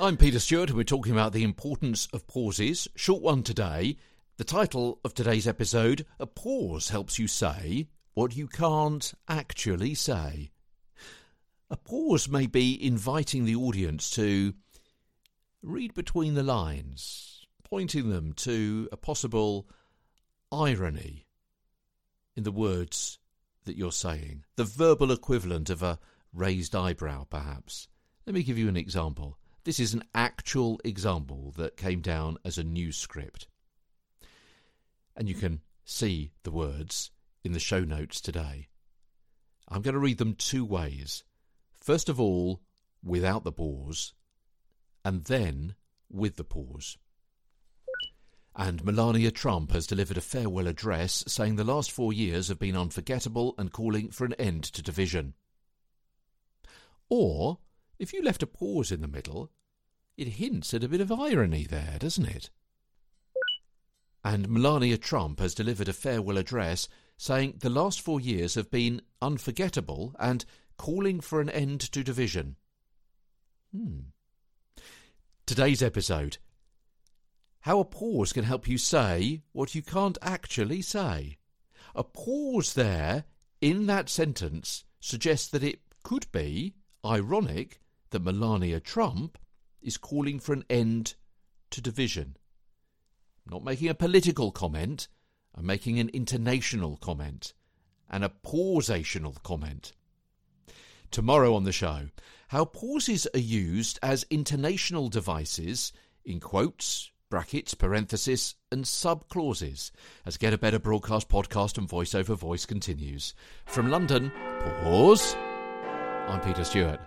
I'm Peter Stewart, and we're talking about the importance of pauses. Short one today. The title of today's episode A Pause Helps You Say What You Can't Actually Say. A pause may be inviting the audience to read between the lines, pointing them to a possible irony in the words that you're saying, the verbal equivalent of a raised eyebrow, perhaps. Let me give you an example. This is an actual example that came down as a news script. And you can see the words in the show notes today. I'm going to read them two ways. First of all, without the pause, and then with the pause. And Melania Trump has delivered a farewell address saying the last four years have been unforgettable and calling for an end to division. Or, if you left a pause in the middle, it hints at a bit of irony there, doesn't it? And Melania Trump has delivered a farewell address saying the last four years have been unforgettable and calling for an end to division. Hmm. Today's episode How a pause can help you say what you can't actually say. A pause there in that sentence suggests that it could be ironic that Melania Trump is calling for an end to division. I'm not making a political comment, I'm making an intonational comment and a pausational comment. Tomorrow on the show, how pauses are used as intonational devices in quotes, brackets, parenthesis, and subclauses as Get a Better Broadcast podcast and voiceover voice continues. From London, pause. I'm Peter Stewart.